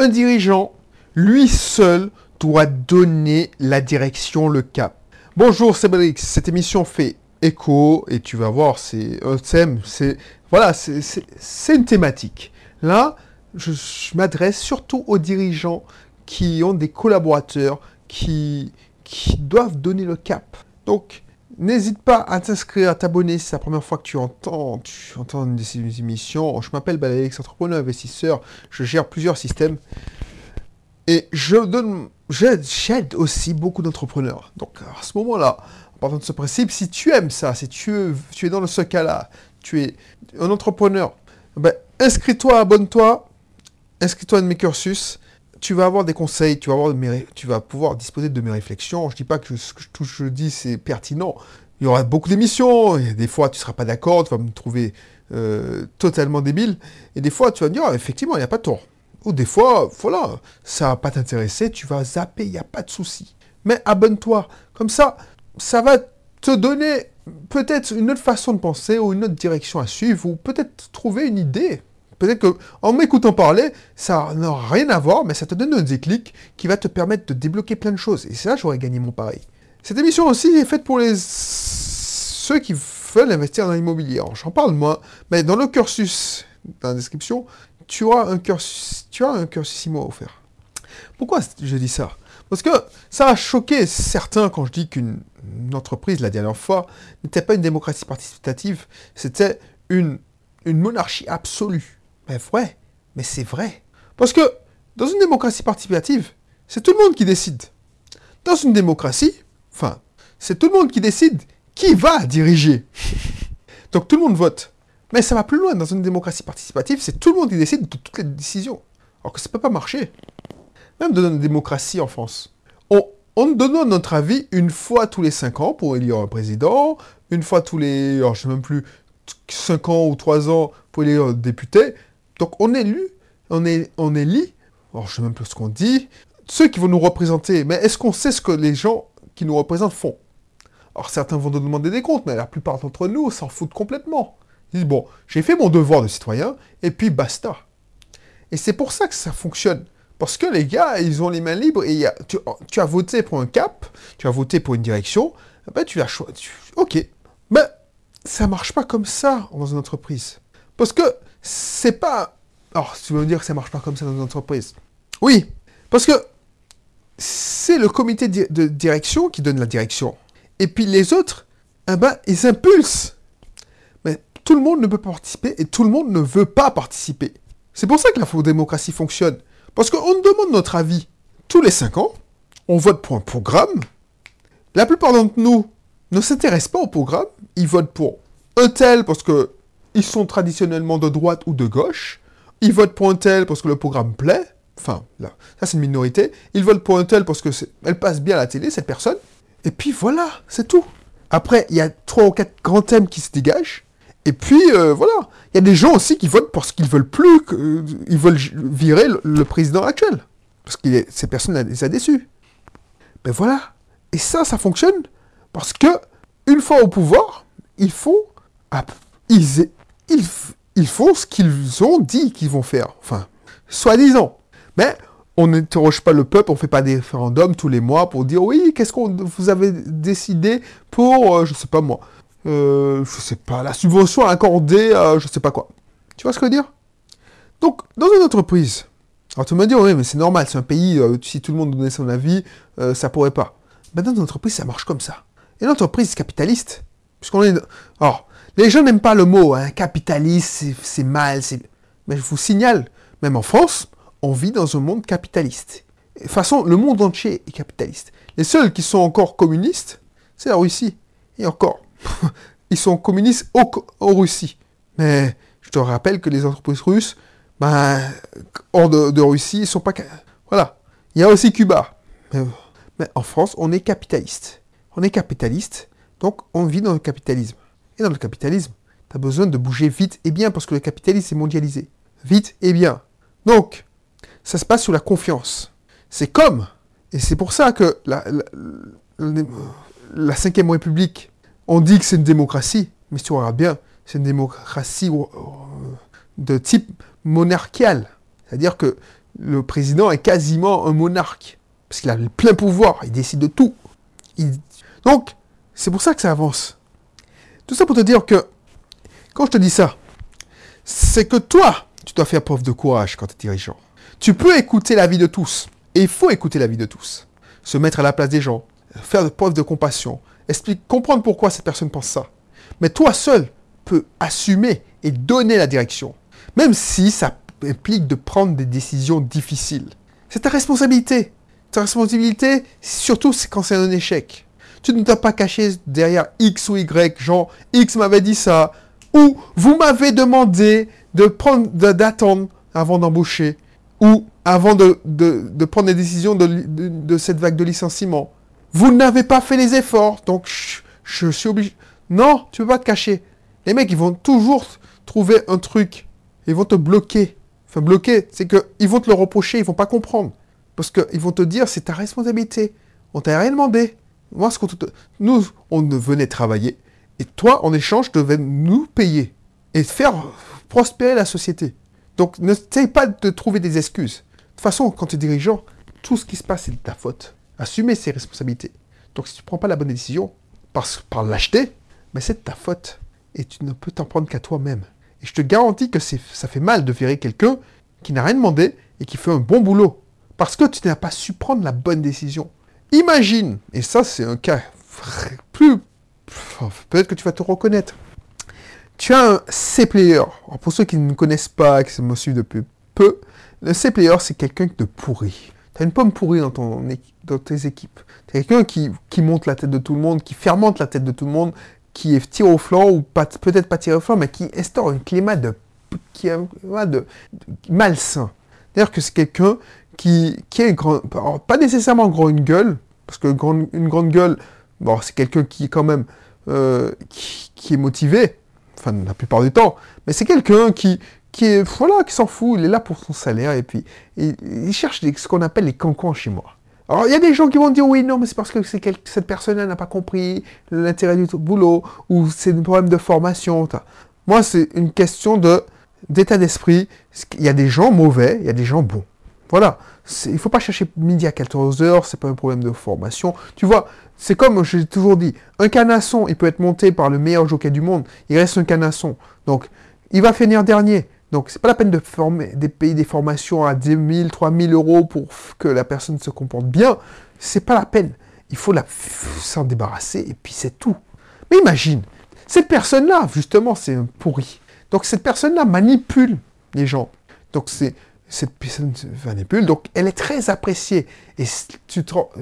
Un dirigeant, lui seul, doit donner la direction, le cap. Bonjour, c'est Belrix. Cette émission fait écho et tu vas voir, c'est un thème, c'est voilà, c'est une thématique. Là, je, m'adresse surtout aux dirigeants qui ont des collaborateurs qui, qui doivent donner le cap. Donc, N'hésite pas à t'inscrire, à t'abonner si c'est la première fois que tu entends, une des émissions. Je m'appelle Balalex, entrepreneur investisseur. Je gère plusieurs systèmes. Et je donne, j'aide aussi beaucoup d'entrepreneurs. Donc à ce moment-là, en partant de ce principe, si tu aimes ça, si tu, tu es dans ce cas-là, tu es un entrepreneur, ben, inscris-toi, abonne-toi, inscris-toi à mes cursus tu vas avoir des conseils, tu vas, pouvoir disposer de mes réflexions. Je ne dis pas que ce que je dis c'est pertinent. Il y aura beaucoup d'émissions, des fois tu ne seras pas d'accord, tu vas me trouver euh, totalement débile, et des fois tu vas me dire, ah, effectivement, il n'y a pas tort. Ou des fois, voilà, ça va pas t'intéresser, tu vas zapper, il n'y a pas de souci. Mais abonne-toi, comme ça, ça va te donner peut-être une autre façon de penser ou une autre direction à suivre, ou peut-être trouver une idée Peut-être qu'en m'écoutant parler, ça n'a rien à voir, mais ça te donne un déclic qui va te permettre de débloquer plein de choses. Et c'est là j'aurais gagné mon pari. Cette émission aussi est faite pour les ceux qui veulent investir dans l'immobilier. J'en parle moi, mais dans le cursus, dans la description, tu auras un cursus, tu as un cursus IMO offert. Pourquoi je dis ça? Parce que ça a choqué certains quand je dis qu'une entreprise, la dernière fois, n'était pas une démocratie participative, c'était une, une monarchie absolue. Mais vrai, mais c'est vrai. Parce que dans une démocratie participative, c'est tout le monde qui décide. Dans une démocratie, enfin, c'est tout le monde qui décide qui va diriger. Donc tout le monde vote. Mais ça va plus loin. Dans une démocratie participative, c'est tout le monde qui décide de toutes les décisions. Alors que ça ne peut pas marcher. Même dans une démocratie en France. On, on donne notre avis une fois tous les cinq ans pour élire un président, une fois tous les, alors je sais même plus, cinq ans ou trois ans pour élire un député, donc on élu, on, est, on élit, alors je sais même plus ce qu'on dit, ceux qui vont nous représenter, mais est-ce qu'on sait ce que les gens qui nous représentent font? Alors certains vont nous demander des comptes, mais la plupart d'entre nous s'en foutent complètement. Ils disent, bon, j'ai fait mon devoir de citoyen, et puis basta. Et c'est pour ça que ça fonctionne. Parce que les gars, ils ont les mains libres, et tu, as voté pour un cap, tu as voté pour une direction, ben tu as choisi. Ok. Mais ça marche pas comme ça dans une entreprise. Parce que c'est pas... Alors, tu veux me dire que ça marche pas comme ça dans une entreprise Oui, parce que c'est le comité de direction qui donne la direction. Et puis les autres, eh ben, ils impulsent. Mais tout le monde ne peut pas participer et tout le monde ne veut pas participer. C'est pour ça que la démocratie fonctionne. Parce qu'on demande notre avis tous les cinq ans, on vote pour un programme. La plupart d'entre nous ne s'intéressent pas au programme, ils votent pour un tel parce que ils sont traditionnellement de droite ou de gauche, ils votent pour un tel parce que le programme plaît, enfin, là, ça c'est une minorité, ils votent pour un tel parce que elle passe bien à la télé, cette personne, et puis voilà, c'est tout. Après, il y a trois ou quatre grands thèmes qui se dégagent, et puis euh, voilà, il y a des gens aussi qui votent parce qu'ils veulent plus, ils veulent virer le, président actuel, parce que ces personnes les a déçus. Ben voilà, et ça, ça fonctionne parce que une fois au pouvoir, il faut ils, ils, font ce qu'ils ont dit qu'ils vont faire. Enfin, soi-disant. Mais on n'interroge pas le peuple, on ne fait pas des référendums tous les mois pour dire oui, qu'est-ce que vous avez décidé pour, euh, je sais pas moi, euh, je sais pas, la subvention accordée à je sais pas quoi. Tu vois ce que je veux dire? Donc, dans une entreprise, alors tu me dis, oui, mais c'est normal, c'est un pays, euh, si tout le monde donnait son avis, euh, ça pourrait pas. Mais dans une entreprise, ça marche comme ça. Et l'entreprise capitaliste, puisqu'on est... Alors, les gens n'aiment pas le mot, hein, capitaliste, c'est mal, Mais je vous signale, même en France, on vit dans un monde capitaliste. De toute façon, le monde entier est capitaliste. Les seuls qui sont encore communistes, c'est la Russie. Et encore, ils sont communistes en Russie. Mais je te rappelle que les entreprises russes, ben, hors de, Russie, ils sont pas... Voilà. Il y a aussi Cuba. mais en France, on est capitaliste. On est capitaliste, donc on vit dans le capitalisme. Et dans le capitalisme, tu as besoin de bouger vite et bien parce que le capitalisme est mondialisé. Vite et bien. Donc, ça se passe sous la confiance. C'est comme, et c'est pour ça que la, la, Cinquième République, on dit que c'est une démocratie, mais si tu regardes bien, c'est une démocratie euh, de type monarchial. C'est-à-dire que le président est quasiment un monarque. Parce qu'il a le plein pouvoir, il décide de tout. Donc, c'est pour ça que ça avance. Tout ça pour te dire que, quand je te dis ça, c'est que toi, tu dois faire preuve de courage quand tu es dirigeant. Tu peux écouter l'avis de tous. Et il faut écouter l'avis de tous. Se mettre à la place des gens. Faire preuve de compassion. Explique, comprendre pourquoi cette personne pense ça. Mais toi seul peux assumer et donner la direction. Même si ça implique de prendre des décisions difficiles. C'est ta responsabilité. Ta responsabilité, surtout quand c'est un échec. Tu ne t'as pas caché derrière X ou Y, genre X m'avait dit ça, ou vous m'avez demandé de prendre, d'attendre avant d'embaucher, ou avant de, prendre les décisions de, cette vague de licenciement. Vous n'avez pas fait les efforts, donc je, suis obligé. Non, tu peux pas te cacher. Les mecs, ils vont toujours trouver un truc. Ils vont te bloquer. Enfin, bloquer, c'est qu'ils vont te le reprocher, ils vont pas comprendre. Parce qu'ils vont te dire, c'est ta responsabilité. On t'a rien demandé. Moi, Nous, on venait travailler. Et toi, en échange, tu devais nous payer. Et faire prospérer la société. Donc, n'essaye pas de trouver des excuses. De toute façon, quand tu es dirigeant, tout ce qui se passe, c'est de ta faute. Assumer ses responsabilités. Donc, si tu ne prends pas la bonne décision, par, par l'acheter, mais c'est de ta faute. Et tu ne peux t'en prendre qu'à toi-même. Et je te garantis que ça fait mal de virer quelqu'un qui n'a rien demandé et qui fait un bon boulot. Parce que tu n'as pas su prendre la bonne décision. Imagine, et ça c'est un cas plus... Peut-être que tu vas te reconnaître. Tu as un C-player. Pour ceux qui ne me connaissent pas, qui me suivent depuis peu, le C-player c'est quelqu'un de pourri. Tu as une pomme pourrie dans, ton, dans tes équipes. Tu quelqu'un qui, qui monte la tête de tout le monde, qui fermente la tête de tout le monde, qui est tiré au flanc, ou peut-être pas tiré au flanc, mais qui instaure un climat de, qui de, malsain. C'est-à-dire que c'est quelqu'un qui, qui est grand, pas nécessairement grande gueule, parce que une grande gueule, bon, c'est quelqu'un qui est quand même euh, qui, est motivé, enfin la plupart du temps, mais c'est quelqu'un qui, voilà, qui s'en fout, il est là pour son salaire, et puis il, cherche ce qu'on appelle les cancans chez moi. Alors, il y a des gens qui vont dire oui, non, mais c'est parce que cette personne-là n'a pas compris l'intérêt du boulot, ou c'est un problème de formation. Moi, c'est une question d'état d'esprit. Il y a des gens mauvais, il y a des gens bons. Voilà. Il ne faut pas chercher midi à 14 heures, c'est pas un problème de formation. Tu vois, c'est comme j'ai toujours dit, un canasson, il peut être monté par le meilleur jockey du monde, il reste un canasson. Donc, il va finir dernier. Donc, c'est pas la peine de, former, de payer des formations à 10 000, 3 000 euros pour que la personne se comporte bien. C'est pas la peine. Il faut s'en débarrasser et puis c'est tout. Mais imagine, cette personne-là, justement, c'est un pourri. Donc, cette personne-là manipule les gens. Donc, c'est cette personne manipule, donc elle est très appréciée. Et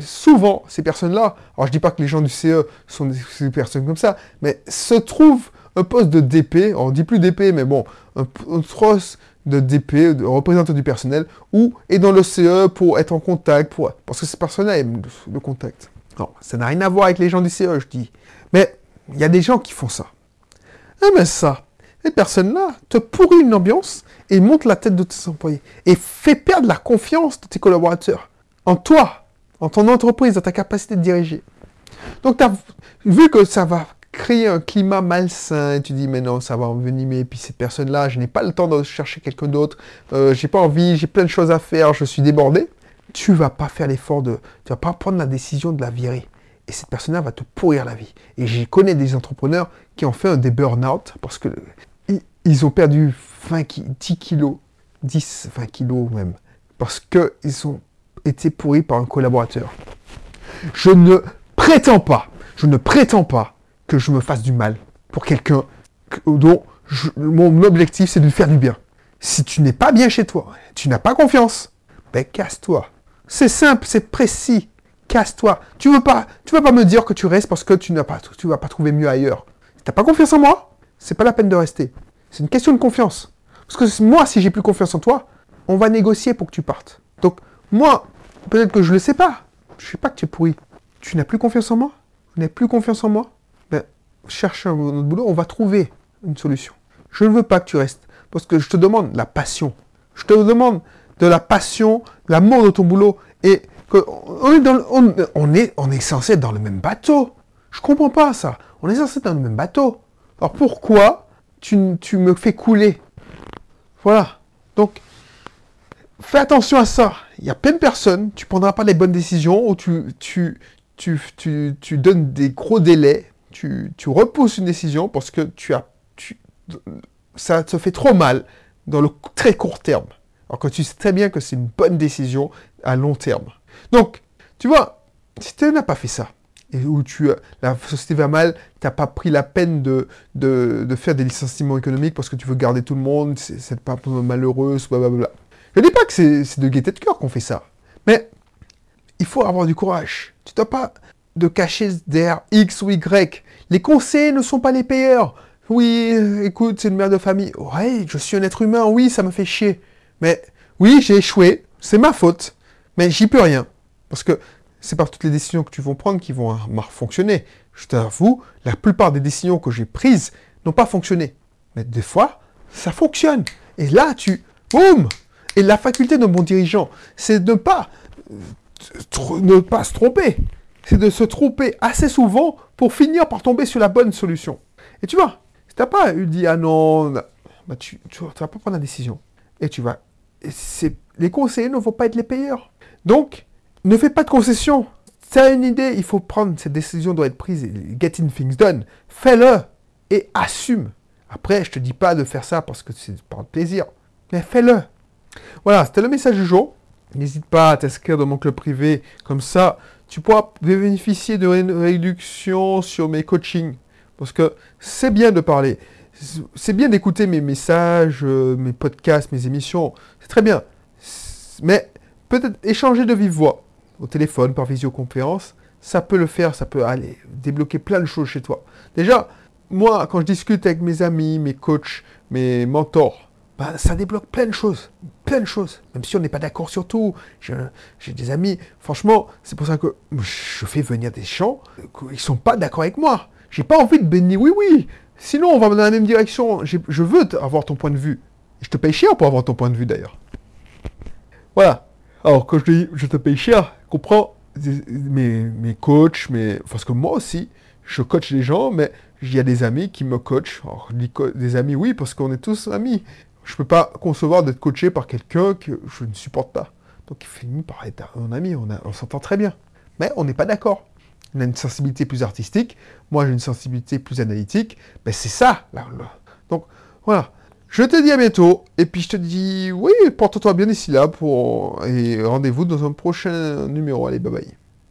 souvent, ces personnes-là, alors je dis pas que les gens du CE sont des, personnes comme ça, mais se trouvent un poste de DP, on dit plus DP, mais bon, un, trosse de DP, de représentant du personnel, ou est dans le CE pour être en contact, pour, parce que ces personnes-là aiment le, contact. Non, ça n'a rien à voir avec les gens du CE, je dis. Mais il y a des gens qui font ça. Eh mais ça, ces personnes-là te pourrit une ambiance et monte la tête de tes employés et fait perdre la confiance de tes collaborateurs en toi, en ton entreprise, dans ta capacité de diriger. Donc, tu as vu que ça va créer un climat malsain, et tu dis, mais non, ça va envenimer, et puis cette personne-là, je n'ai pas le temps de chercher quelqu'un d'autre, euh, j'ai pas envie, j'ai plein de choses à faire, je suis débordé, tu vas pas faire l'effort de, tu vas pas prendre la décision de la virer. Et cette personne-là va te pourrir la vie. Et j'ai connais des entrepreneurs qui ont fait un des burn-out parce que ils ont perdu 20, 10 kilos, 10, 20 kilos même, parce qu'ils ont été pourris par un collaborateur. Je ne prétends pas, je ne prétends pas que je me fasse du mal pour quelqu'un dont mon objectif c'est de lui faire du bien. Si tu n'es pas bien chez toi, tu n'as pas confiance, ben casse-toi. C'est simple, c'est précis. Casse-toi. Tu veux pas, tu vas pas me dire que tu restes parce que tu n'as pas, tu vas pas trouver mieux ailleurs. Tu n'as pas confiance en moi, c'est pas la peine de rester. C'est une question de confiance. Parce que moi, si j'ai plus confiance en toi, on va négocier pour que tu partes. Donc, moi, peut-être que je ne le sais pas. Je ne sais pas que tu es pourri. Tu n'as plus confiance en moi? Tu n'as plus confiance en moi? Ben, cherche un autre boulot, on va trouver une solution. Je ne veux pas que tu restes. Parce que je te demande la passion. Je te demande de la passion, l'amour de ton boulot. Et on, est, on est censé être dans le même bateau. Je comprends pas ça. On est censé être dans le même bateau. Alors pourquoi tu, me fais couler? Voilà. Donc, fais attention à ça. Il y a plein de personnes, tu prendras pas les bonnes décisions, ou tu donnes des gros délais, tu, tu repousses une décision parce que tu as, tu, ça te fait trop mal dans le très court terme. Alors que tu sais très bien que c'est une bonne décision à long terme. Donc, tu vois, si tu n'as pas fait ça, et où tu, la société va mal, tu n'as pas pris la peine de, de, faire des licenciements économiques parce que tu veux garder tout le monde, c'est pas malheureuse, blablabla. Je dis pas que c'est de gaieté de cœur qu'on fait ça, mais il faut avoir du courage. Tu dois pas de cacher derrière X ou Y. Les conseils ne sont pas les payeurs. Oui, écoute, c'est une mère de famille. Ouais, je suis un être humain, oui, ça me fait chier. Mais oui, j'ai échoué, c'est ma faute. Mais j'y peux rien. Parce que c'est pas toutes les décisions que tu vas prendre qui vont fonctionner. Je t'avoue, la plupart des décisions que j'ai prises n'ont pas fonctionné. Mais des fois, ça fonctionne. Et là, tu... Boum Et la faculté de mon dirigeant, c'est de ne pas, euh, ne pas se tromper. C'est de se tromper assez souvent pour finir par tomber sur la bonne solution. Et tu vois, si tu n'as pas eu dit, ah non, bah tu ne vas pas prendre la décision. Et tu vas... les conseillers ne vont pas être les payeurs. Donc, ne fais pas de concessions. Tu as une idée, il faut prendre, cette décision doit être prise, getting things done. Fais-le et assume. Après, je te dis pas de faire ça parce que c'est par plaisir, mais fais-le. Voilà, c'était le message du jour. N'hésite pas à t'inscrire dans mon club privé, comme ça, tu pourras bénéficier de réduction sur mes coachings. Parce que c'est bien de parler, c'est bien d'écouter mes messages, euh, mes podcasts, mes émissions, c'est très bien. Mais peut-être échanger de vive voix au téléphone, par visioconférence, ça peut le faire, ça peut aller débloquer plein de choses chez toi. Déjà, moi, quand je discute avec mes amis, mes coachs, mes mentors, bah, ça débloque plein de choses, plein de choses. Même si on n'est pas d'accord sur tout. J'ai des amis, franchement, c'est pour ça que je fais venir des gens qui sont pas d'accord avec moi. J'ai pas envie de bénir, oui, oui. Sinon, on va dans la même direction. Je veux avoir ton point de vue. Je te paye cher pour avoir ton point de vue, d'ailleurs. Voilà. Alors, quand je dis je te paye cher, comprends mes, mes coachs, parce que moi aussi, je coach des gens, mais il y a des amis qui me coachent. Alors, des amis, oui, parce qu'on est tous amis. Je ne peux pas concevoir d'être coaché par quelqu'un que je ne supporte pas. Donc, il finit par être un ami, on, on s'entend très bien. Mais on n'est pas d'accord. On a une sensibilité plus artistique, moi j'ai une sensibilité plus analytique. Ben, c'est ça. Là, Donc, voilà. Je te dis à bientôt, et puis je te dis, oui, porte-toi bien ici là, pour... et rendez-vous dans un prochain numéro. Allez, bye bye.